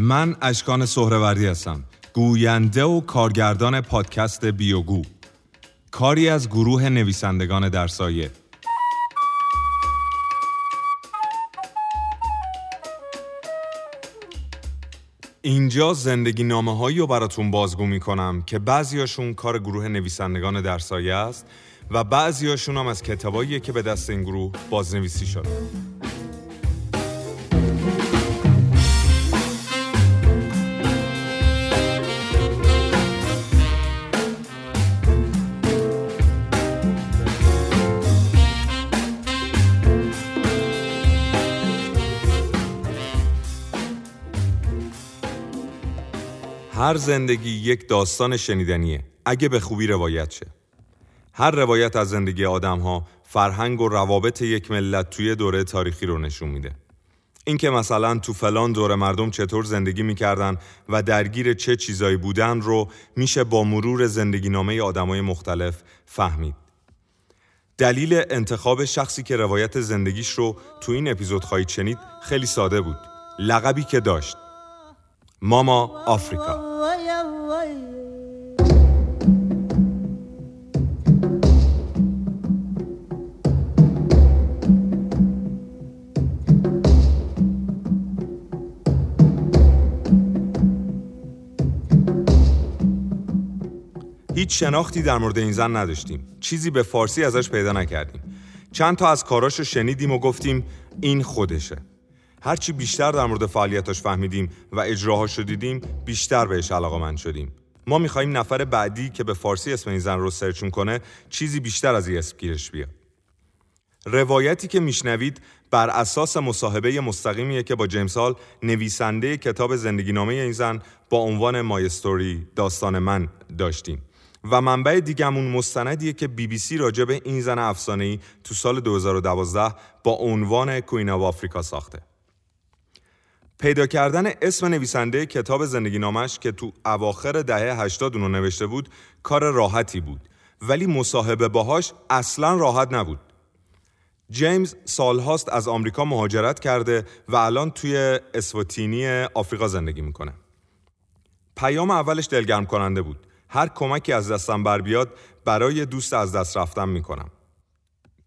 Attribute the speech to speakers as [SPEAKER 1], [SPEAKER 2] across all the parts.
[SPEAKER 1] من اشکان سهروردی هستم. گوینده و کارگردان پادکست بیوگو. کاری از گروه نویسندگان در سایه. اینجا زندگی نامه هایی رو براتون بازگو می کنم که بعضیاشون کار گروه نویسندگان در سایه است و بعضیاشون هم از کتاباییه که به دست این گروه بازنویسی شده. هر زندگی یک داستان شنیدنیه اگه به خوبی روایت شه. هر روایت از زندگی آدم ها فرهنگ و روابط یک ملت توی دوره تاریخی رو نشون میده. اینکه مثلا تو فلان دوره مردم چطور زندگی می‌کردن و درگیر چه چیزایی بودن رو میشه با مرور زندگی نامه آدمای مختلف فهمید. دلیل انتخاب شخصی که روایت زندگیش رو تو این اپیزود خواهید شنید خیلی ساده بود. لقبی که داشت. ماما آفریکا. هیچ شناختی در مورد این زن نداشتیم. چیزی به فارسی ازش پیدا نکردیم. چند تا از کاراشو شنیدیم و گفتیم این خودشه. هرچی بیشتر در مورد فعالیتاش فهمیدیم و اجراهاش رو دیدیم بیشتر بهش علاقه من شدیم. ما میخواییم نفر بعدی که به فارسی اسم این زن رو سرچون کنه چیزی بیشتر از این اسم گیرش بیاد. روایتی که میشنوید بر اساس مصاحبه مستقیمیه که با جیمز هال نویسنده کتاب زندگی نامه این زن با عنوان مای داستان من داشتیم. و منبع دیگمون مستندیه که بی بی سی راجع به این زن افسانه‌ای تو سال 2012 با عنوان کوین آف آفریکا ساخته. پیدا کردن اسم نویسنده کتاب زندگی نامش که تو اواخر دهه 80 اونو نوشته بود کار راحتی بود ولی مصاحبه باهاش اصلا راحت نبود. جیمز سالهاست از آمریکا مهاجرت کرده و الان توی اسواتینی آفریقا زندگی می‌کنه. پیام اولش دلگرم کننده بود. هر کمکی از دستم بر بیاد برای دوست از دست رفتم می‌کنم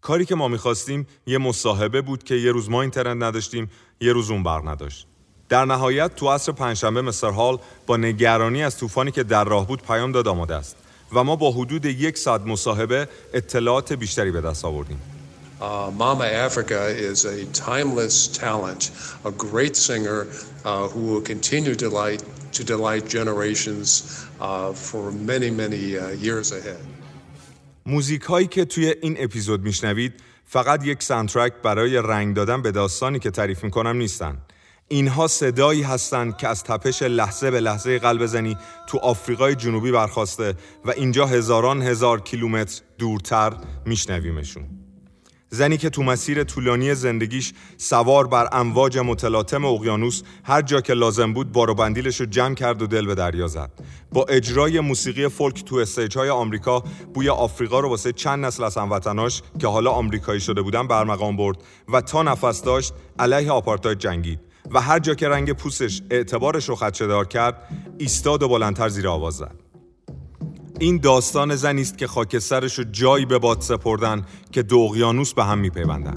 [SPEAKER 1] کاری که ما می‌خواستیم یه مصاحبه بود که یه روز ما اینترنت نداشتیم یه روز اون بر نداشت در نهایت تو عصر پنجشنبه مستر هال با نگرانی از طوفانی که در راه بود پیام داد آماده است و ما با حدود یک ساعت مصاحبه اطلاعات بیشتری به دست آوردیم
[SPEAKER 2] Uh, Mama Africa is a timeless talent, a great singer uh, who will continue to delight, to delight generations uh, for many, many uh, years ahead.
[SPEAKER 1] موزیک هایی که توی این اپیزود میشنوید فقط یک سانترک برای رنگ دادن به داستانی که تعریف می‌کنم نیستن اینها صدایی هستند که از تپش لحظه به لحظه قلب زنی تو آفریقای جنوبی برخواسته و اینجا هزاران هزار کیلومتر دورتر میشنویمشون. زنی که تو مسیر طولانی زندگیش سوار بر امواج متلاطم اقیانوس هر جا که لازم بود بار و بندیلش رو جمع کرد و دل به دریا زد. با اجرای موسیقی فولک تو استیج های آمریکا بوی آفریقا رو واسه چند نسل از هموطناش که حالا آمریکایی شده بودن برمقام برد و تا نفس داشت علیه آپارتاید جنگید. و هر جا که رنگ پوستش اعتبارش رو خدشه‌دار کرد ایستاد و بلندتر زیر آواز زد. این داستان زنی است که خاکسترش رو جایی به باد سپردن که دو اقیانوس به هم میپیوندن.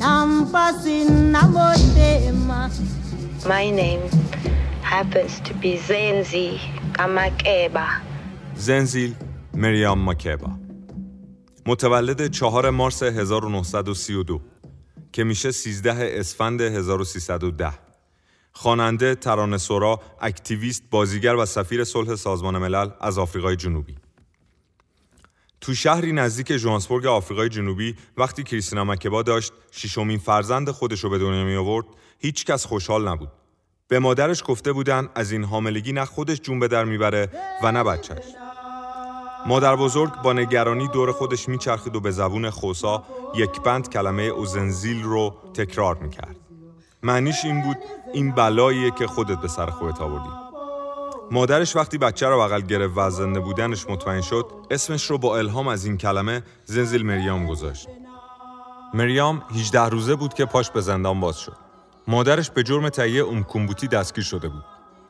[SPEAKER 3] My name happens to be Zenzi Amakeba.
[SPEAKER 1] زنزیل مریام ماکبا متولد 4 مارس 1932 که میشه 13 اسفند 1310 خواننده، ترانه‌سرا، اکتیویست، بازیگر و سفیر صلح سازمان ملل از آفریقای جنوبی. تو شهری نزدیک جوانسبورگ آفریقای جنوبی وقتی کریستینا مکبا داشت ششمین فرزند خودش رو به دنیا می آورد هیچ کس خوشحال نبود. به مادرش گفته بودن از این حاملگی نه خودش جون به در می‌بره و نه بچهش. مادر بزرگ با نگرانی دور خودش میچرخید و به زبون خوسا یک بند کلمه اوزنزیل رو تکرار می‌کرد. معنیش این بود این بلاییه که خودت به سر خودت آوردی. مادرش وقتی بچه رو بغل گرفت و زنده بودنش مطمئن شد اسمش رو با الهام از این کلمه زنزیل مریام گذاشت. مریام 18 روزه بود که پاش به زندان باز شد. مادرش به جرم تهیه اومکومبوتی دستگیر شده بود.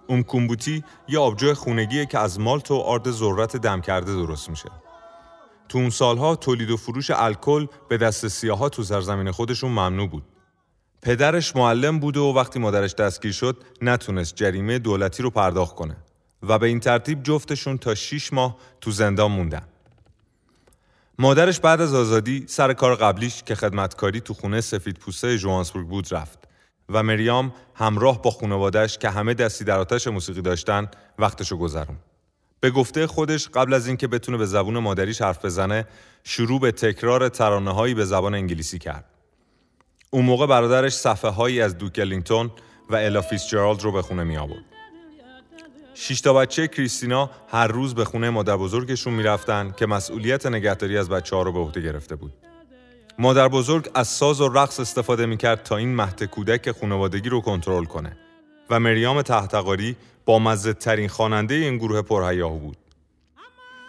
[SPEAKER 1] اومکومبوتی یه آبجو خونگیه که از مالت و آرد ذرت دم کرده درست میشه. تو اون سالها تولید و فروش الکل به دست سیاها تو سرزمین خودشون ممنوع بود. پدرش معلم بود و وقتی مادرش دستگیر شد نتونست جریمه دولتی رو پرداخت کنه. و به این ترتیب جفتشون تا 6 ماه تو زندان موندن. مادرش بعد از آزادی سر کار قبلیش که خدمتکاری تو خونه سفید پوسته جوانسبورگ بود رفت و مریام همراه با خانوادش که همه دستی در آتش موسیقی داشتن وقتشو گذرون. به گفته خودش قبل از اینکه بتونه به زبون مادریش حرف بزنه شروع به تکرار ترانه به زبان انگلیسی کرد. اون موقع برادرش صفحه هایی از دوکلینگتون و الا جرالد رو به خونه می آورد. شش تا بچه کریستینا هر روز به خونه مادر بزرگشون می‌رفتن که مسئولیت نگهداری از بچه ها رو به عهده گرفته بود. مادر بزرگ از ساز و رقص استفاده می‌کرد تا این مهد کودک خانوادگی رو کنترل کنه و مریام تحتقاری با مزه ترین خواننده این گروه پرهیاهو بود.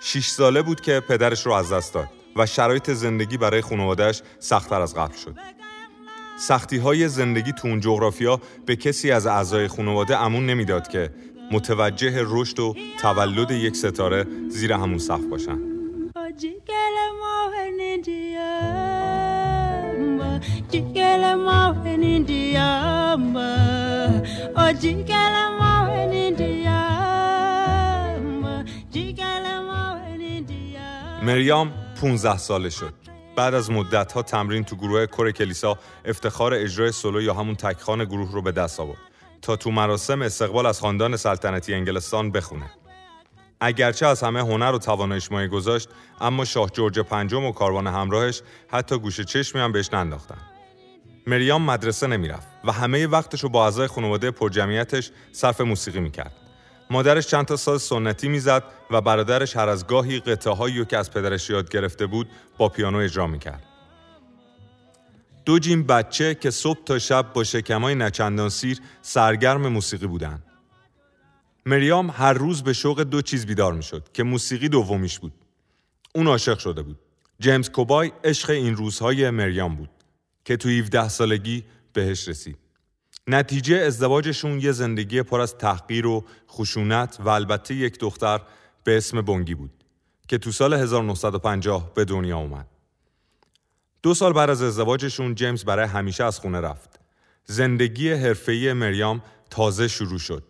[SPEAKER 1] شش ساله بود که پدرش رو از دست داد و شرایط زندگی برای خانوادهش سختتر از قبل شد. سختی های زندگی تو اون جغرافیا به کسی از اعضای خانواده امون نمی‌داد که متوجه رشد و تولد یک ستاره زیر همون صف باشن. مریام 15 ساله شد. بعد از مدت تمرین تو گروه کور کلیسا افتخار اجرای سولو یا همون تکخان گروه رو به دست آورد تا تو مراسم استقبال از خاندان سلطنتی انگلستان بخونه. اگرچه از همه هنر و توانایش مایه گذاشت اما شاه جورج پنجم و کاروان همراهش حتی گوش چشمی هم بهش ننداختن. مریام مدرسه نمی‌رفت و همه وقتش رو با اعضای خانواده پرجمعیتش صرف موسیقی می‌کرد. مادرش چند تا ساز سنتی می‌زد و برادرش هر از گاهی قطعه هایی که از پدرش یاد گرفته بود با پیانو اجرا می‌کرد. دو جیم بچه که صبح تا شب با شکمای نچندان سیر سرگرم موسیقی بودند. مریام هر روز به شوق دو چیز بیدار می‌شد که موسیقی دومیش بود. اون عاشق شده بود. جیمز کوبای عشق این روزهای مریام بود که تو 17 سالگی بهش رسید. نتیجه ازدواجشون یه زندگی پر از تحقیر و خشونت و البته یک دختر به اسم بونگی بود که تو سال 1950 به دنیا اومد. دو سال بعد از ازدواجشون جیمز برای همیشه از خونه رفت. زندگی حرفه‌ای مریام تازه شروع شد.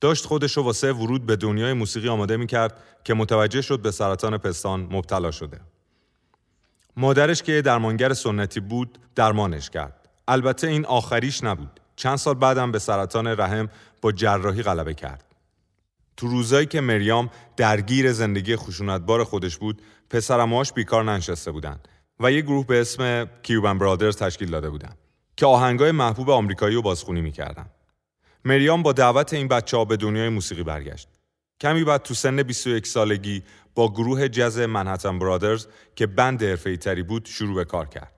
[SPEAKER 1] داشت خودش رو واسه ورود به دنیای موسیقی آماده می‌کرد که متوجه شد به سرطان پستان مبتلا شده. مادرش که درمانگر سنتی بود درمانش کرد. البته این آخریش نبود. چند سال بعدم به سرطان رحم با جراحی غلبه کرد. تو روزایی که مریام درگیر زندگی خشونتبار خودش بود، پسرماش بیکار ننشسته بودن و یه گروه به اسم کیوبن برادرز تشکیل داده بودن که آهنگای محبوب آمریکایی رو بازخونی می‌کردن. مریام با دعوت این بچه ها به دنیای موسیقی برگشت. کمی بعد تو سن 21 سالگی با گروه جز منحتن برادرز که بند حرفه‌ای تری بود شروع به کار کرد.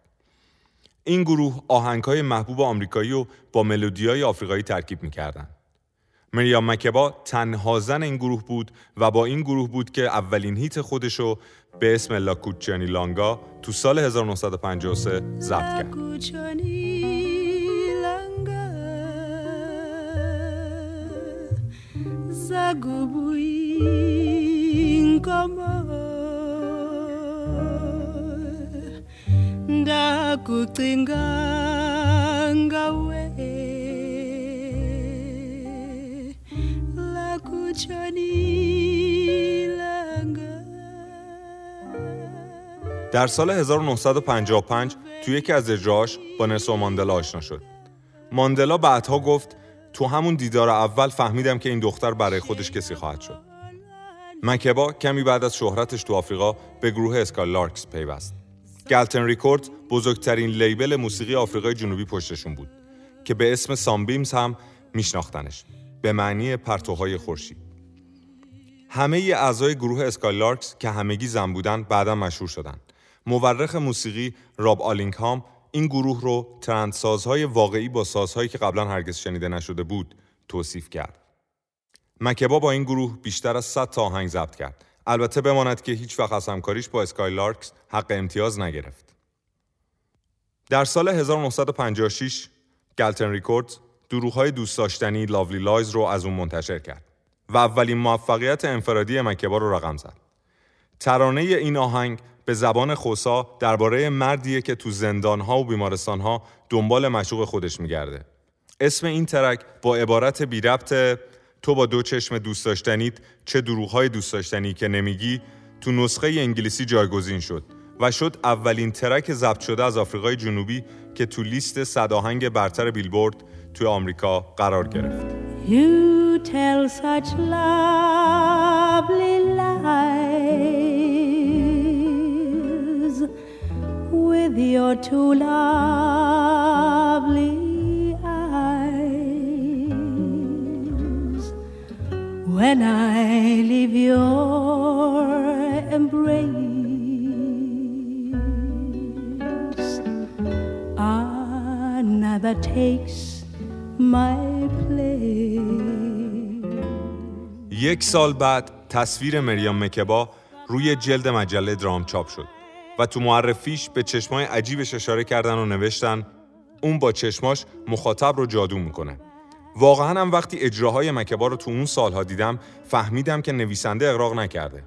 [SPEAKER 1] این گروه آهنگهای محبوب آمریکایی رو با ملودیای آفریقایی ترکیب می‌کردن. مریام مکبا تنها زن این گروه بود و با این گروه بود که اولین هیت خودشو به اسم لاکوچانی لانگا تو سال 1953 ضبط کرد. ndakucinga ngawe در سال 1955 تو یکی از اجراهاش با نلسون ماندلا آشنا شد. ماندلا بعدها گفت تو همون دیدار اول فهمیدم که این دختر برای خودش کسی خواهد شد. مکبا کمی بعد از شهرتش تو آفریقا به گروه اسکایلارکس پیوست. گلتن ریکورد بزرگترین label موسیقی آفریقای جنوبی پشتشون بود که به اسم Sunbeams هم میشناختنش به معنی پرتوهای خورشید. همه اعضای گروه اسکایلارکس که همگی زن بودن بعدا مشهور شدن. مورخ موسیقی راب آلینگهام این گروه رو ترندسازهای واقعی با سازهایی که قبلا هرگز شنیده نشده بود توصیف کرد. مکبا با این گروه بیشتر از 100 تا آهنگ ضبط کرد. البته بماند که هیچ وقت از همکاریش با اسکایلارکس حق امتیاز نگرفت. در سال 1956 گلتن ریکوردز دروغ دوست داشتنی Lovely Lies رو از اون منتشر کرد و اولین موفقیت انفرادی مکبا رو رقم زد. ترانه این آهنگ به زبان خوسا درباره مردیه که تو زندانها و بیمارستانها دنبال معشوق خودش میگرده. اسم این ترک با عبارت بی ربط تو با دو چشم دوست داشتنیت چه دروغهای دوست داشتنی که نمیگی تو نسخه انگلیسی جایگزین شد و شد اولین ترک ضبط شده از آفریقای جنوبی که تو لیست صد آهنگ برتر بیلبورد توی آمریکا قرار گرفت. You tell such lovely lies with your two lovely eyes when I leave your embrace. Another takes یک سال بعد تصویر مریام مکبا روی جلد مجله درام چاپ شد و تو معرفیش به چشمای عجیبش اشاره کردن و نوشتن اون با چشماش مخاطب رو جادو می‌کنه. واقعا هم وقتی اجراهای مکبا رو تو اون سالها دیدم فهمیدم که نویسنده اقراق نکرده.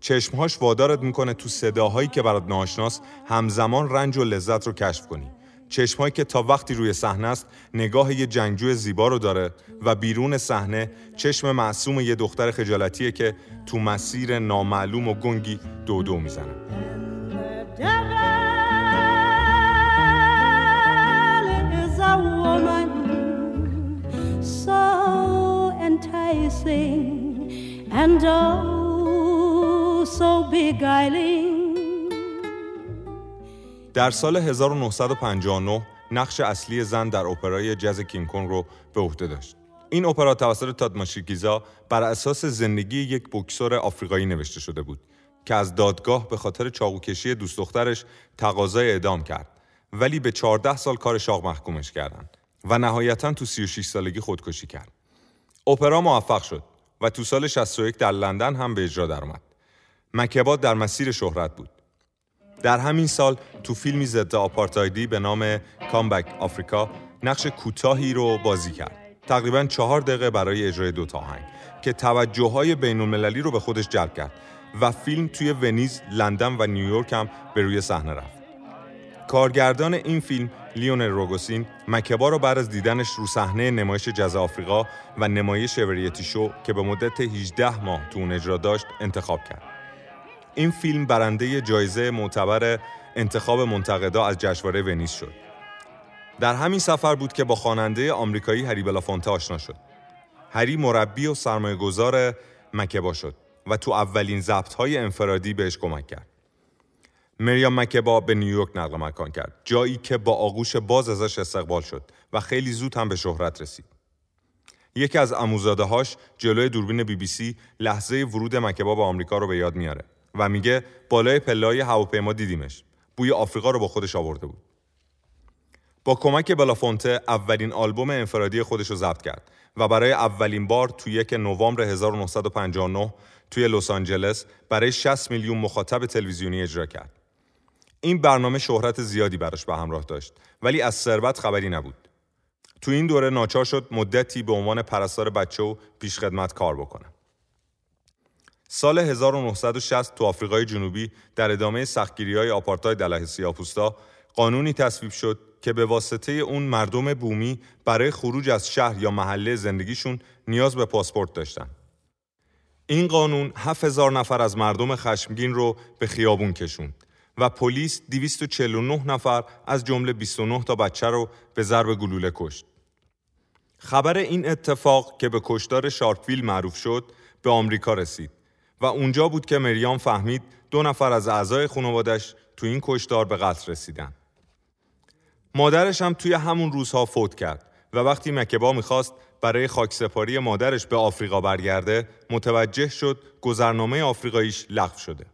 [SPEAKER 1] چشمهاش وادارت می‌کنه تو صداهایی که برات ناشناس همزمان رنج و لذت رو کشف کنی. چشمایی که تا وقتی روی صحنه است نگاه یه جنگجو زیبا رو داره و بیرون صحنه چشم معصوم یه دختر خجالتیه که تو مسیر نامعلوم و گنگی دودو می‌زنه. And oh so beguiling. در سال 1959 نقش اصلی زن در اپرای جز کینگ رو به عهده داشت. این اپرا توسط تادماشیکیزا بر اساس زندگی یک بکسور آفریقایی نوشته شده بود که از دادگاه به خاطر چاقوکشی دوست دخترش تقاضای اعدام کرد ولی به 14 سال کار شاق محکومش کردند و نهایتا تو 36 سالگی خودکشی کرد. اپرا موفق شد و تو سال 61 در لندن هم به اجرا درآمد. مکباد در مسیر شهرت بود. در همین سال تو فیلمی ضد آپارتایدی به نام کامبک آفریکا نقش کوتاهی رو بازی کرد. تقریبا چهار دقیقه برای اجرای دو تا آهنگ که توجه های بین المللی رو به خودش جلب کرد و فیلم توی ونیز، لندن و نیویورک هم به روی صحنه رفت. کارگردان این فیلم لیونل روگوسین مکبا رو بعد از دیدنش رو صحنه نمایش جز آفریقا و نمایش وریتی شو که به مدت 18 ماه تو اون اجرا داشت انتخاب کرد. این فیلم برنده جایزه معتبر انتخاب منتقدا از جشنواره ونیز شد. در همین سفر بود که با خواننده آمریکایی هری بلافونته آشنا شد. هری مربی و سرمایه گذار مکبا شد و تو اولین ضبط های انفرادی بهش کمک کرد. مریام مکبا به نیویورک نقل مکان کرد جایی که با آغوش باز ازش استقبال شد و خیلی زود هم به شهرت رسید. یکی از اموزاده هاش جلوی دوربین بی بی سی لحظه ورود مکبا به آمریکا رو به یاد میاره. و میگه بالای پلای هواپیما دیدیمش بوی آفریقا رو با خودش آورده بود با کمک بلافونته اولین آلبوم انفرادی خودش رو ضبط کرد و برای اولین بار توی یک نوامبر 1959 توی لس آنجلس برای 60 میلیون مخاطب تلویزیونی اجرا کرد. این برنامه شهرت زیادی براش به همراه داشت ولی از ثروت خبری نبود. تو این دوره ناچار شد مدتی به عنوان پرستار بچه و پیشخدمت کار بکنه. سال 1960 تو آفریقای جنوبی در ادامه سختگیری های آپارتاید علیه سیاپوستا قانونی تصویب شد که به واسطه اون مردم بومی برای خروج از شهر یا محله زندگیشون نیاز به پاسپورت داشتن. این قانون 7000 نفر از مردم خشمگین رو به خیابون کشوند و پلیس 249 نفر از جمله 29 تا بچه رو به ضرب گلوله کشت. خبر این اتفاق که به کشتار شارکویل معروف شد به آمریکا رسید و اونجا بود که مریام فهمید دو نفر از اعضای خانوادش تو این کشتار به قتل رسیدن. مادرش هم توی همون روزها فوت کرد و وقتی مکبا می‌خواست برای خاکسپاری مادرش به آفریقا برگرده متوجه شد گذرنامه آفریقاییش لغو شده.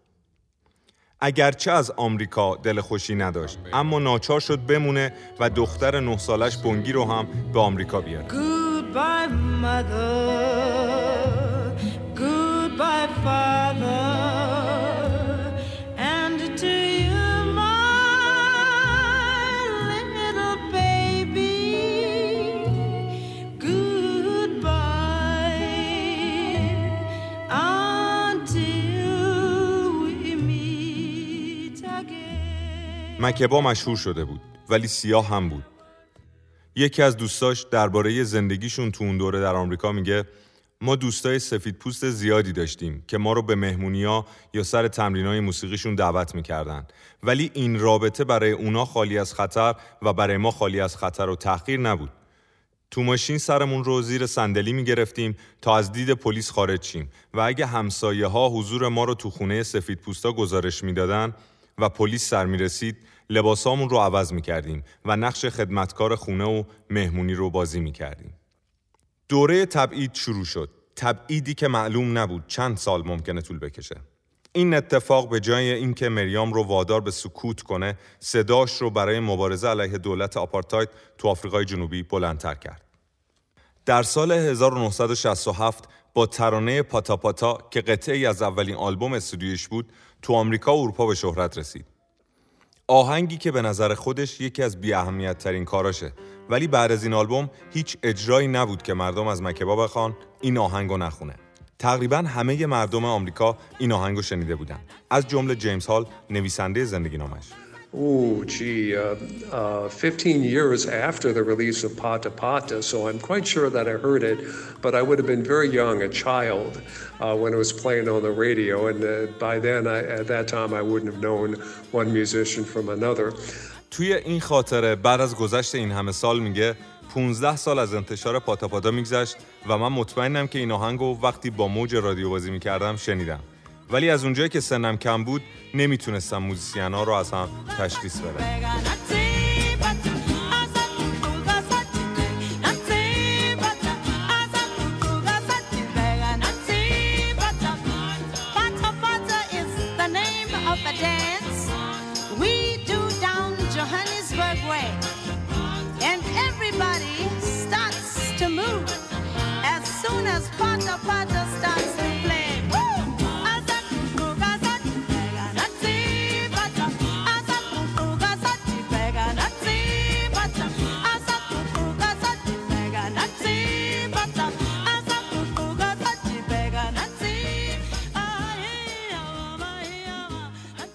[SPEAKER 1] اگرچه از آمریکا دل خوشی نداشت اما ناچار شد بمونه و دختر نه سالش بونگی رو هم به آمریکا بیاره مکبا مشهور شده بود ولی سیاه هم بود. یکی از دوستاش درباره زندگیشون تو اون دوره در آمریکا میگه ما دوستای سفید پوست زیادی داشتیم که ما رو به مهمونیا یا سر تمرینای موسیقیشون دعوت می‌کردن ولی این رابطه برای اونا خالی از خطر و برای ما خالی از خطر و تحقیر نبود تو ماشین سرمون رو زیر صندلی می گرفتیم تا از دید پلیس خارج شیم و اگه همسایه ها حضور ما رو تو خونه سفید پوستا گزارش می‌دادن و پلیس سر می رسید لباسامون رو عوض می کردیم و نقش خدمتکار خونه و مهمونی رو بازی می کردیم. دوره تبعید شروع شد. تبعیدی که معلوم نبود چند سال ممکنه طول بکشه. این اتفاق به جای اینکه مریام رو وادار به سکوت کنه، صداش رو برای مبارزه علیه دولت آپارتاید تو آفریقای جنوبی بلندتر کرد. در سال 1967 با ترانه پاتا پاتا که قطعی از اولین آلبوم استودیویش بود، تو آمریکا و اروپا به شهرت رسید. آهنگی که به نظر خودش یکی از بی اهمیت ترین کاراشه. ولی بعد از این آلبوم هیچ اجرایی نبود که مردم از مکبا بخوان این آهنگو نخونه. تقریبا همه مردم آمریکا این آهنگو شنیده بودن. از جمله جیمز هال نویسنده زندگی نامش.
[SPEAKER 2] Oh, gee, uh, uh, 15 years after the release of Pata Pata, so I'm quite sure that I heard it, but I would have been very young, a child, uh, when it was playing on the radio, and uh, by then, I, at that time, I wouldn't have known one musician from another.
[SPEAKER 1] توی این خاطره بعد از گذشت این همه سال میگه 15 سال از انتشار پاتا پاتا میگذشت و من مطمئنم که این آهنگو وقتی با موج رادیو بازی میکردم شنیدم ولی از اونجایی که سنم کم بود نمی‌تونستم موزیسین ها رو از هم تشخیص بدم.
[SPEAKER 4] Pata Pata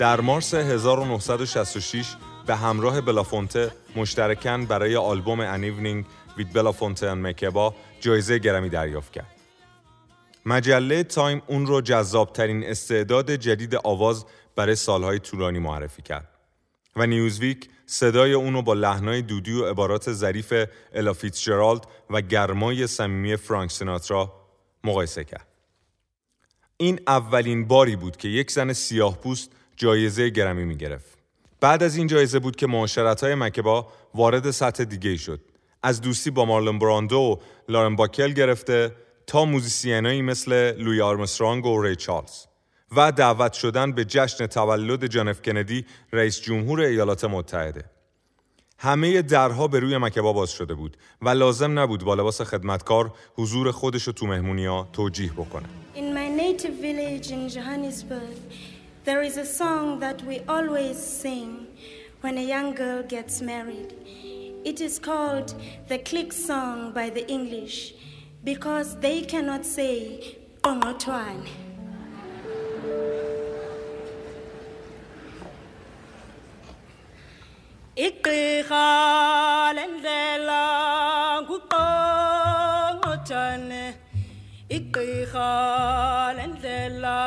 [SPEAKER 1] در مارس 1966 به همراه بلافونته مشترکاً برای آلبوم ان ایونینگ with Belafonte مکبا جایزه گرمی دریافت کرد. مجله تایم اون رو جذابترین استعداد جدید آواز برای سالهای طولانی معرفی کرد و نیوزویک صدای اون رو با لحنای دودی و عبارات ظریف الا فیتزجرالد و گرمای صمیمی فرانک سیناترا مقایسه کرد. این اولین باری بود که یک زن سیاه پوست جایزه گرمی می گرفت. بعد از این جایزه بود که معاشرت های مکبا وارد سطح دیگه شد. از دوستی با مارلون براندو و لورن باکال گرفته تا موزیسینایی مثل لویی آرمسترانگ و ری چارلز و دعوت شدن به جشن تولد جان اف کندی رئیس جمهور ایالات متحده. همه درها به روی مکبا باز شده بود و لازم نبود با لباس خدمتکار حضور خودش رو تو مهمونیا توجیه بکنه.
[SPEAKER 5] In my there is a song that we always sing when a young girl gets married. It is called the click song by the English because they cannot say Ongotwan.
[SPEAKER 4] igqirha lendlela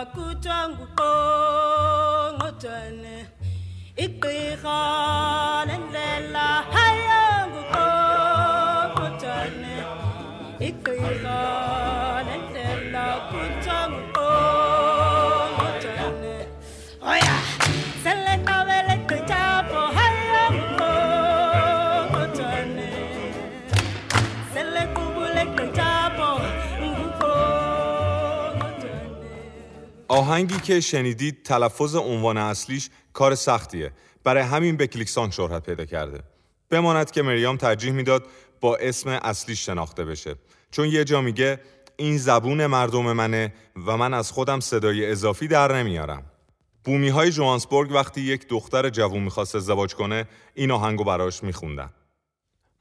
[SPEAKER 1] آهنگی که شنیدید تلفظ عنوان اصلیش کار سختیه برای همین به کلیکسان شهرت پیدا کرده. بماند که مریام ترجیح می‌داد با اسم اصلیش شناخته بشه. چون یه جا میگه این زبون مردم منه و من از خودم صدای اضافی در نمیارم. بومی های جوانسبورگ وقتی یک دختر جوون می‌خواست ازدواج کنه این آهنگو براش میخوندن.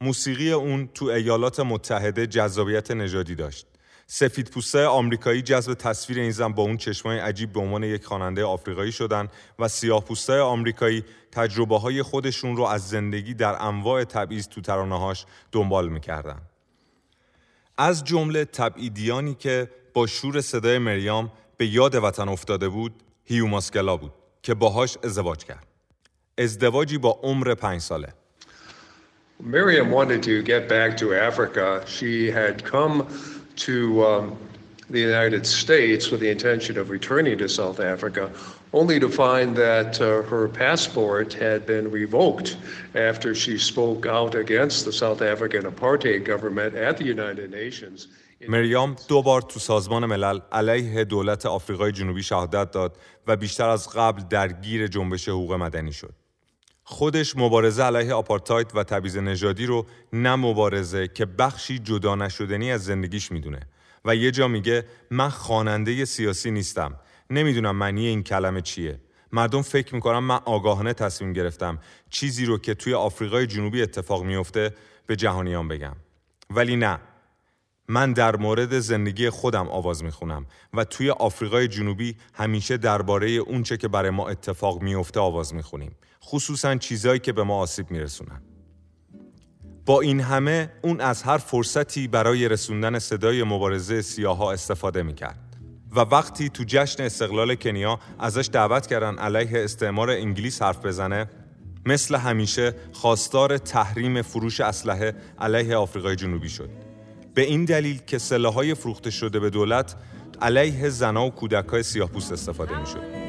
[SPEAKER 1] موسیقی اون تو ایالات متحده جذابیت نژادی داشت. سفید پوسته آمریکایی جذب تصویر این زن با اون چشمای عجیب به عنوان یک خواننده آفریقایی شدن و سیاه پوسته آمریکایی تجربه های خودشون رو از زندگی در انواع تبعیض تو ترانه‌هاش دنبال می‌کردن. از جمله تبعیدیانی که با شور صدای مریام به یاد وطن افتاده بود هیو ماسکلا بود که باهاش ازدواج کرد. ازدواجی با عمر پنج ساله.
[SPEAKER 2] Miriam wanted to get back to Africa. She had come to um, the United States with the intention of returning to South Africa, only to find that uh, her passport had been revoked after she spoke out against the South African apartheid government at the United Nations.
[SPEAKER 1] مریام دو بار تو سازمان ملل علیه دولت آفریقای جنوبی شهادت داد و بیشتر از قبل درگیر جنبش حقوق مدنی شد. خودش مبارزه علیه آپارتاید و تبعیض نژادی رو نه مبارزه که بخشی جدا نشدنی از زندگیش می‌دونه. و یه جا میگه من خواننده سیاسی نیستم. نمی‌دونم معنی این کلمه چیه. مردم فکر می‌کنم من آگاهانه تصمیم گرفتم چیزی رو که توی آفریقای جنوبی اتفاق میفته به جهانیان بگم. ولی نه. من در مورد زندگی خودم آواز می‌خونم و توی آفریقای جنوبی همیشه درباره اونچه که برای ما اتفاق میفته آواز می‌خونیم. خصوصا چیزایی که به ما آسیب میرسونن. با این همه اون از هر فرصتی برای رسوندن صدای مبارزه سیاها استفاده می‌کرد. و وقتی تو جشن استقلال کنیا ازش دعوت کردن علیه استعمار انگلیس حرف بزنه مثل همیشه خواستار تحریم فروش اسلحه علیه آفریقای جنوبی شد. به این دلیل که سلاحهای فروخته شده به دولت علیه زنها و کودکای سیاه‌پوست استفاده می‌شد.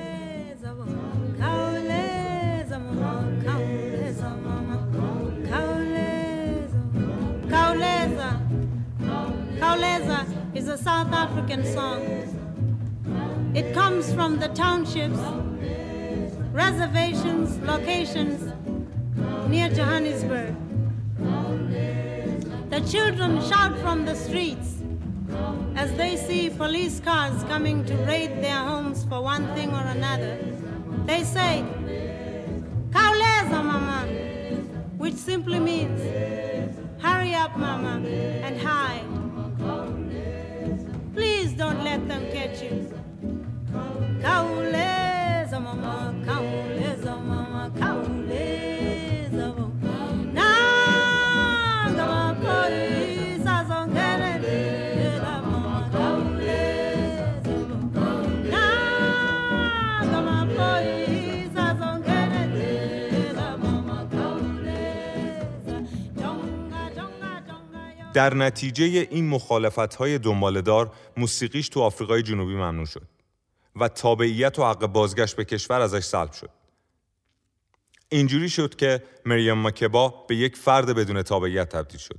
[SPEAKER 5] Kauleza is a South African song. It comes from the townships, reservations, locations near Johannesburg. The children shout from the streets as they see police cars coming to raid their homes for one thing or another. They say, Kauleza, mama, which simply means, hurry up, mama, and hide. Don't let them catch you. Kauleza, mama, kauleza,
[SPEAKER 1] در نتیجه این مخالفت های دنبالدار موسیقیش تو آفریقای جنوبی ممنوع شد و تابعیت و حق بازگشت به کشور ازش سلب شد. اینجوری شد که مریم ماکبا به یک فرد بدون تابعیت تبدیل شد.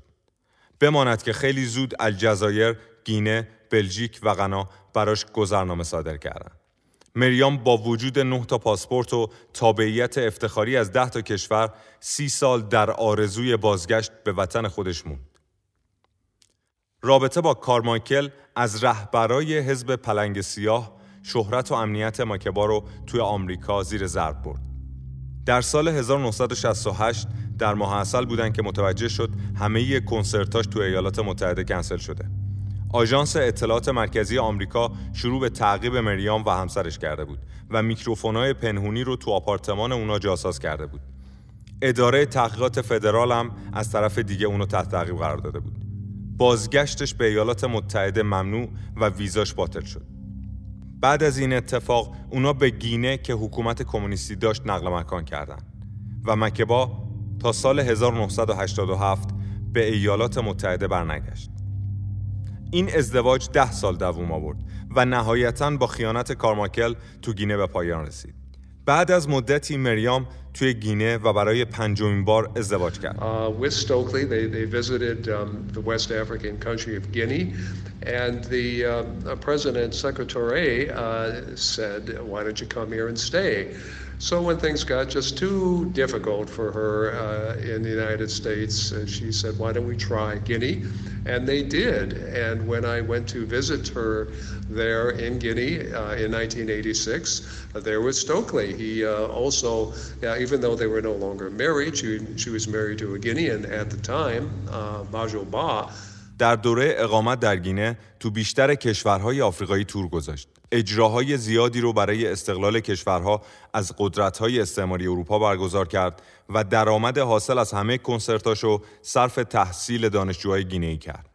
[SPEAKER 1] بماند که خیلی زود الجزایر، گینه، بلژیک و غنا براش گذرنامه صادر کردند. مریام با وجود نه تا پاسپورت و تابعیت افتخاری از ده تا کشور سی سال در آرزوی بازگشت به وطن خودش موند. رابطه با کارمایکل از رهبرای حزب پلنگ سیاه شهرت و امنیت ماکبا رو توی آمریکا زیر ضرب برد. در سال 1968 در ماه اصل بودن که متوجه شد همه کنسرتاش توی ایالات متحده کنسل شده. آژانس اطلاعات مرکزی آمریکا شروع به تعقیب مریام و همسرش کرده بود و میکروفونای پنهونی رو تو آپارتمان اونا جاساز کرده بود. اداره تحقیقات فدرال هم از طرف دیگه اونو تحت تعقیب قرار داده بود. بازگشتش به ایالات متحده ممنوع و ویزاش باطل شد. بعد از این اتفاق اونا به گینه که حکومت کمونیستی داشت نقل مکان کردند و مکبا تا سال 1987 به ایالات متحده برنگشت. این ازدواج ده سال دوام آورد و نهایتا با خیانت کارماکل تو گینه به پایان رسید. بعد از مدتی مریام توی گینه و برای پنجمین بار ازدواج کرد.
[SPEAKER 2] Uh, um, uh, uh, uh? So when things got just too difficult for her uh, in the United States, uh, she said, "Why don't we try Guinea?" And they did. And when I went to visit her there in Guinea uh, in 1986, uh, there was Stokely. He uh, also, uh, even though they were no longer married, she, she was married to a Guinean at the time, uh, Majo Ba.
[SPEAKER 1] در دوره اقامت در گینه تو بیشتر کشورهای آفریقایی تور گذاشت. اجراهای زیادی رو برای استقلال کشورها از قدرت‌های استعماری اروپا برگزار کرد و درآمد حاصل از همه کنسرتاشو صرف تحصیل دانشجوهای گینه‌ای کرد.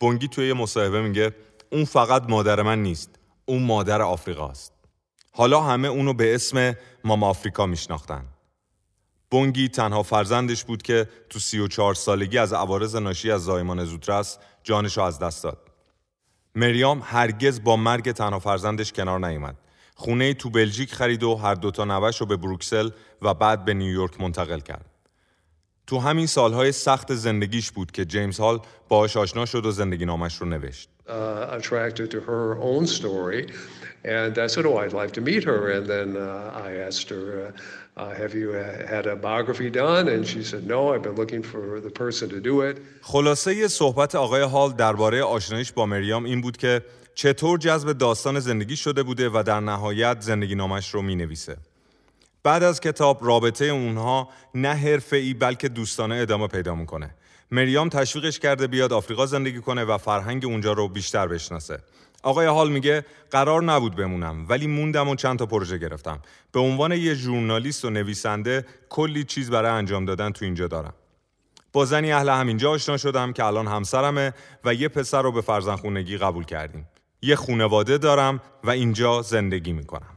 [SPEAKER 1] بونگی توی یه مصاحبه میگه اون فقط مادر من نیست، اون مادر آفریقاست. حالا همه اونو به اسم ماما آفریقا میشناختن. بونگی تنها فرزندش بود که تو 34 سالگی از عوارض ناشی از زایمان زودرس جانش رو از دست داد. مریام هرگز با مرگ تنها فرزندش کنار نیامد. خونه تو بلژیک خرید و هر دوتا نوش رو به بروکسل و بعد به نیویورک منتقل کرد. تو همین سالهای سخت زندگیش بود که جیمز هال باهاش آشنا شد و زندگی نامش رو نوشت.
[SPEAKER 2] Uh, attracted to her own story. And I said, Oh, I'd like to meet her. And then uh, I asked her, uh, uh, Have you uh, had a biography done? And she said, No, I've been looking for the person to do it.
[SPEAKER 1] خلاصه صحبت آقای هال درباره آشنایش با مریام این بود که چطور جذب داستان زندگی شده بوده و در نهایت زندگی نامش رو می نویسه. بعد از کتاب رابطه اونها نه حرفه‌ای بلکه دوستانه ادامه پیدا می‌کنه. مریام تشویقش کرده بیاد آفریقا زندگی کنه و فرهنگ اونجا رو بیشتر بشناسه. آقای حال میگه قرار نبود بمونم ولی موندم و چند تا پروژه گرفتم. به عنوان یه ژورنالیست و نویسنده کلی چیز برای انجام دادن تو اینجا دارم. با زنی اهل همینجا آشنا شدم که الان همسرمه و یه پسر رو به فرزندخونگی قبول کردیم. یه خونواده دارم و اینجا زندگی می‌کنم.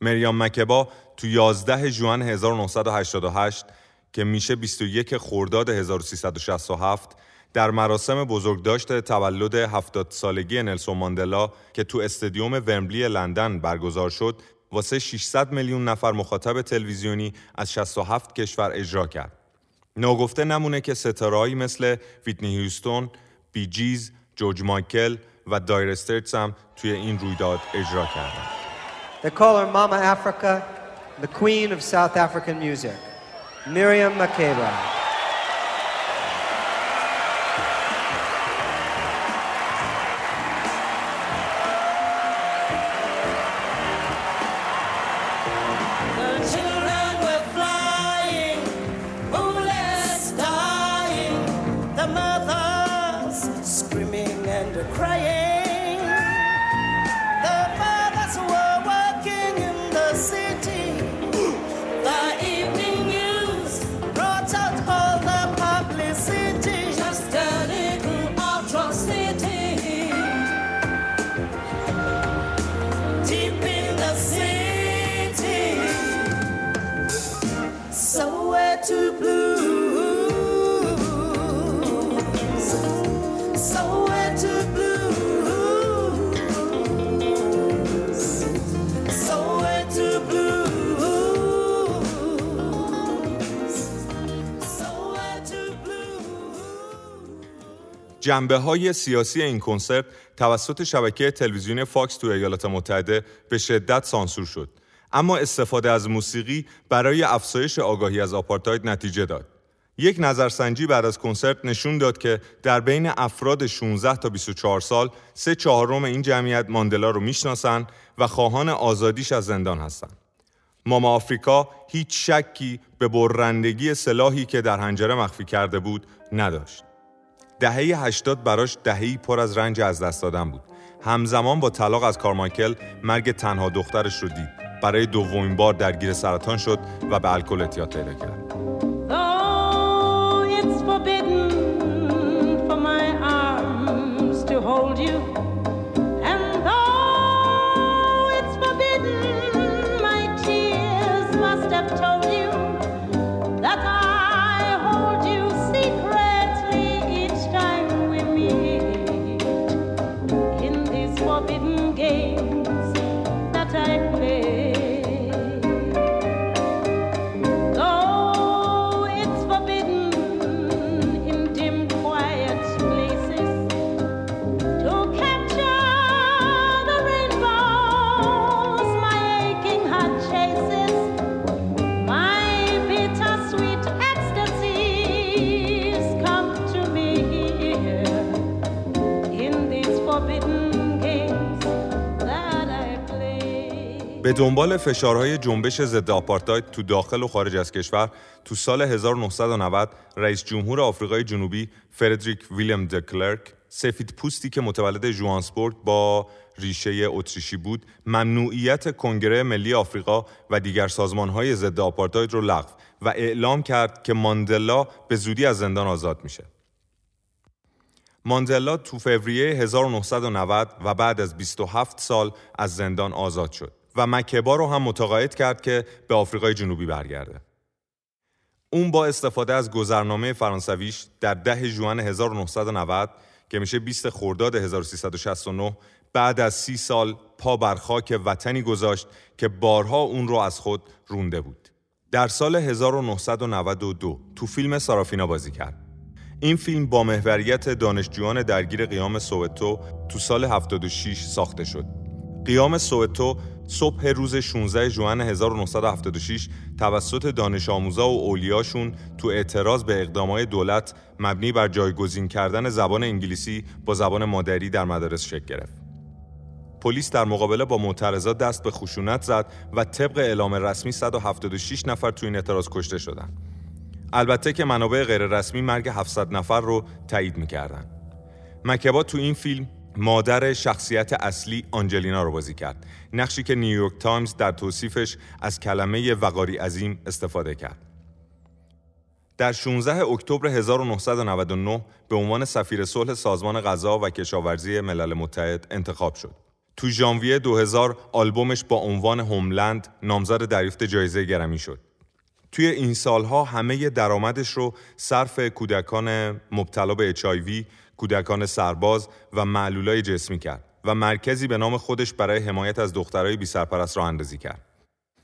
[SPEAKER 1] مریام مکبا تو 11 ژوئن 1988 که میشه 21 خرداد 1367 در مراسم بزرگداشت تولد 70 سالگی نلسون ماندلا که تو استادیوم ومبلی لندن برگزار شد واسه 600 میلیون نفر مخاطب تلویزیونی از 67 کشور اجرا کرد. ناگفته نمونه که ستارهایی مثل ویتنی هیوستون، بی جیز، جورج مایکل و دایر هم توی این رویداد اجرا کردند.
[SPEAKER 6] They call her Mama Africa, the queen of South African music, Miriam Makeba.
[SPEAKER 1] جنبه های سیاسی این کنسرت توسط شبکه تلویزیون فاکس تو ایالات متحده به شدت سانسور شد. اما استفاده از موسیقی برای افزایش آگاهی از آپارتاید نتیجه داد. یک نظرسنجی بعد از کنسرت نشون داد که در بین افراد 16 تا 24 سال سه چهارم این جمعیت ماندلا رو می‌شناسن و خواهان آزادیش از زندان هستند. ماما آفریقا هیچ شکی به برندگی سلاحی که در حنجره مخفی کرده بود نداشت. دهه 80 براش دهه‌ای پر از رنج از دست دادن بود. همزمان با طلاق از کارمایکل مرگ تنها دخترش رو دید. برای دومین بار درگیر سرطان شد و به الکل اعتیاد پیدا کرد.
[SPEAKER 4] Forbidden games
[SPEAKER 1] به دنبال فشارهای جنبش ضد آپارتاید تو داخل و خارج از کشور تو سال 1990 رئیس جمهور آفریقای جنوبی فردریک ویلیام دکلرک سفید پوستی که متولد جوانسبورگ با ریشه اتریشی بود ممنوعیت کنگره ملی آفریقا و دیگر سازمانهای ضد آپارتاید رو لغو و اعلام کرد که ماندلا به زودی از زندان آزاد میشه. ماندلا تو فوریه 1990 و بعد از 27 سال از زندان آزاد شد و مکبا رو هم متقاعد کرد که به آفریقای جنوبی برگرده. اون با استفاده از گذرنامه فرانسویش در ده جوان 1990 که میشه 20 خرداد 1369 بعد از سی سال پا بر خاک وطنی گذاشت که بارها اون رو از خود رونده بود. در سال 1992 تو فیلم سارافینا بازی کرد. این فیلم با محوریت دانشجویان درگیر قیام سوئتو تو سال 76 ساخته شد. قیام سوئتو صبح روز 16 ژوئن 1976 توسط دانش آموزا و اولیاشون تو اعتراض به اقدامات دولت مبنی بر جایگزین کردن زبان انگلیسی با زبان مادری در مدارس شکل گرفت. پلیس در مقابله با معترضات دست به خشونت زد و طبق اعلام رسمی 176 نفر تو این اعتراض کشته شدند. البته که منابع غیررسمی مرگ 700 نفر رو تایید می‌کردن. مکبا تو این فیلم مادر شخصیت اصلی آنجلینا رو بازی کرد. نقشی که نیویورک تایمز در توصیفش از کلمه وقاری عظیم استفاده کرد. در 16 اکتبر 1999 به عنوان سفیر صلح سازمان غذا و کشاورزی ملل متحد انتخاب شد. تو ژانویه 2000 آلبومش با عنوان Homeland نامزد دریافت جایزه گرمی شد. توی این سالها همه درآمدش رو صرف کودکان مبتلا به HIV، کودکان سرباز و معلولای جسمی کرد و مرکزی به نام خودش برای حمایت از دخترای بی سرپرست راه اندازی کرد.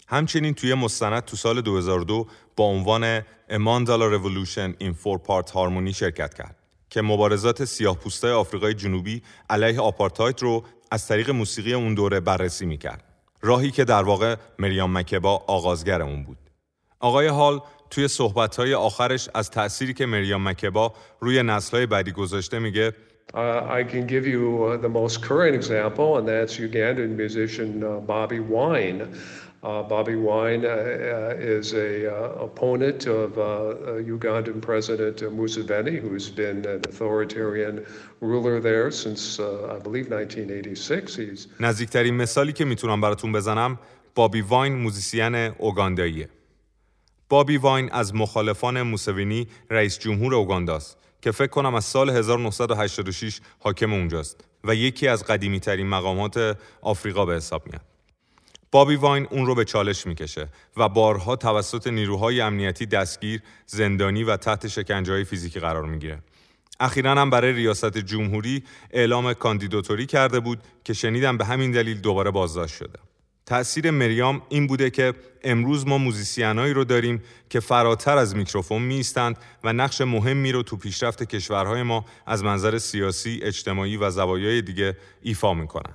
[SPEAKER 1] همچنین توی مستند تو سال 2002 با عنوان A Mandala Revolution in Four Part Harmony شرکت کرد که مبارزات سیاه پوستای آفریقای جنوبی علیه آپارتاید رو از طریق موسیقی اون دوره بررسی می‌کرد. راهی که در واقع مریام مکبا آغازگر اون بود. آقای هال توی صحبتهای آخرش از تأثیری که مریام مکبا روی نسلهای بعدی گذاشته میگه
[SPEAKER 2] Uh, I can give you uh, the most current example, and that's Ugandan musician uh, Bobby Wine. Uh, Bobby Wine uh, uh, is a uh, opponent of uh, uh, Ugandan President uh, Museveni, who's been an authoritarian ruler there since, uh, I believe, 1986. He's
[SPEAKER 1] نزدیکترین مثالی که می‌تونم براتون بزنم بابی واین موزیسین اوگانداییه. بابی واین از مخالفان موسوینی رئیس جمهور اوگانداست که فکر کنم از سال 1986 حاکم اونجاست و یکی از قدیمی ترین مقامات آفریقا به حساب میاد. بابی واین اون رو به چالش می‌کشه و بارها توسط نیروهای امنیتی دستگیر، زندانی و تحت شکنجه فیزیکی قرار می‌گیره. اخیرا هم برای ریاست جمهوری اعلام کاندیداتوری کرده بود که شنیدم به همین دلیل دوباره بازداشت شده. تأثیر مریام این بوده که امروز ما موزیسینایی رو داریم که فراتر از میکروفون می‌ایستند و نقش مهمی رو تو پیشرفت کشورهای ما از منظر سیاسی، اجتماعی و زوایای دیگه ایفا می‌کنن.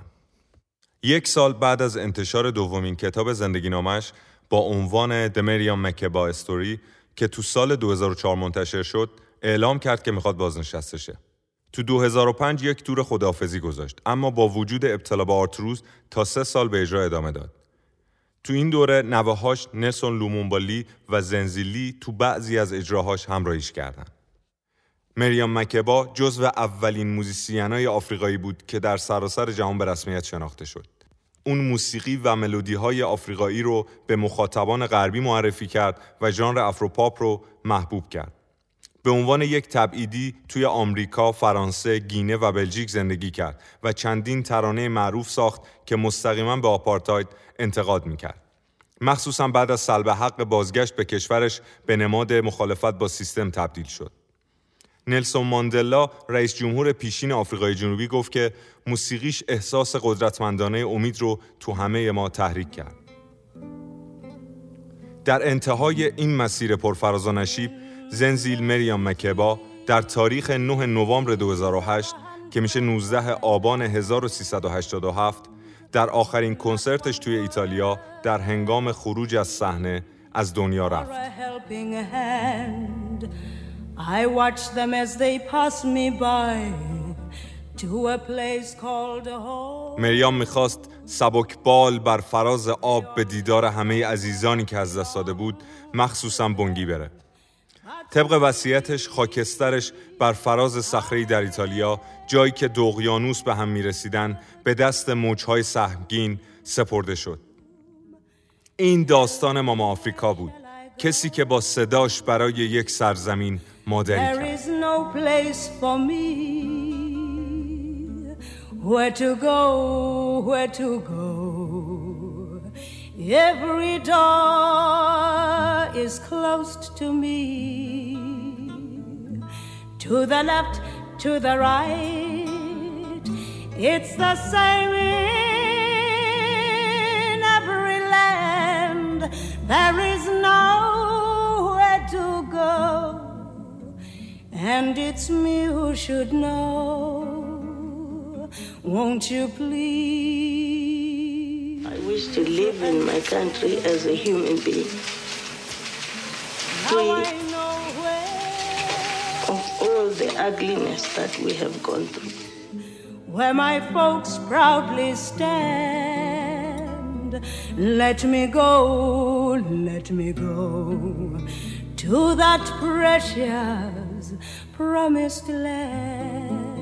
[SPEAKER 1] یک سال بعد از انتشار دومین کتاب زندگی نامش با عنوان The Miriam Makeba Story که تو سال 2004 منتشر شد اعلام کرد که می‌خواد بازنشسته شه. تو 2005 یک تور خداحافظی گذاشت اما با وجود ابتلا به آرتروز تا سه سال به اجرا ادامه داد. تو این دوره نوهاش نسون لومونبالی و زنزیلی تو بعضی از اجراهاش همراهیش کردند. مریام مکبا جزو اولین موزیسینای آفریقایی بود که در سراسر جهان به رسمیت شناخته شد. اون موسیقی و ملودی های آفریقایی رو به مخاطبان غربی معرفی کرد و ژانر افروپاپ رو محبوب کرد. به عنوان یک تبعیدی توی آمریکا، فرانسه، گینه و بلژیک زندگی کرد و چندین ترانه معروف ساخت که مستقیما به آپارتاید انتقاد می‌کرد. مخصوصا بعد از سلب حق بازگشت به کشورش به نماد مخالفت با سیستم تبدیل شد. نلسون ماندلا رئیس جمهور پیشین آفریقای جنوبی گفت که موسیقیش احساس قدرتمندانه امید رو تو همه ما تحریک کرد. در انتهای این مسیر پرفراز و نشیب زنزیل مریام مکبا در تاریخ 9 نوامبر 2008 که میشه 19 آبان 1387 در آخرین کنسرتش توی ایتالیا در هنگام خروج از صحنه از دنیا رفت. مریام می‌خواست سبک بال بر فراز آب به دیدار همه عزیزانی که از دست داده بود مخصوصا بنگی بره. طبق وصیتش خاکسترش بر فراز صخره‌ای در ایتالیا جایی که دو به هم می‌رسیدن به دست موجهای سهمگین سپرده شد. این داستان ماما آفریکا بود. کسی که با صداش برای یک سرزمین مادری کرد.
[SPEAKER 4] Is to me. To the left, to the right, it's the same in every land. There is nowhere to go. And it's me who should know. Won't you please?
[SPEAKER 3] I wish to live in my country as a human being.
[SPEAKER 4] Now I know where,
[SPEAKER 3] Of all the ugliness that we have gone through.
[SPEAKER 4] where my folks proudly stand. Let me go, let me go to that precious promised land.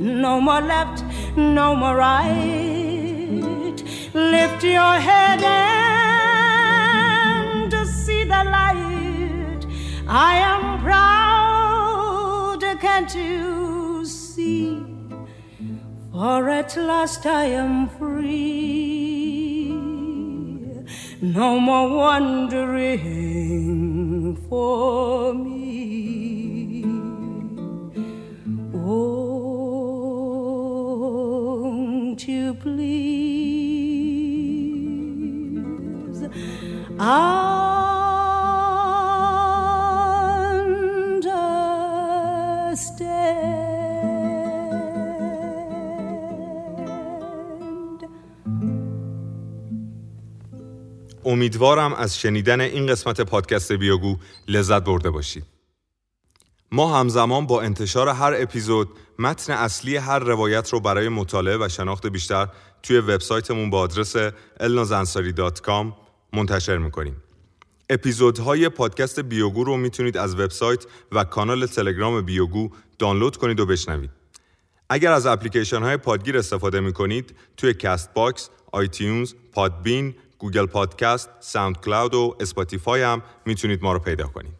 [SPEAKER 4] No more left, no more right. Lift your head and I am proud, can't you see? For at last I am free. No more wandering for me. Won't you please understand?
[SPEAKER 1] امیدوارم از شنیدن این قسمت پادکست بیاگو لذت برده باشید. ما همزمان با انتشار هر اپیزود متن اصلی هر روایت رو برای مطالعه و شناخت بیشتر توی وبسایتمون با آدرس elnazansari.com منتشر می‌کنیم. اپیزودهای پادکست بیوگو رو می‌تونید از وبسایت و کانال تلگرام بیوگو دانلود کنید و بشنوید. اگر از اپلیکیشن های پادگیر استفاده می کنید توی کست باکس، آیتیونز، پادبین، گوگل پادکست، ساوند کلاود و اسپاتیفای هم می‌تونید ما رو پیدا کنید.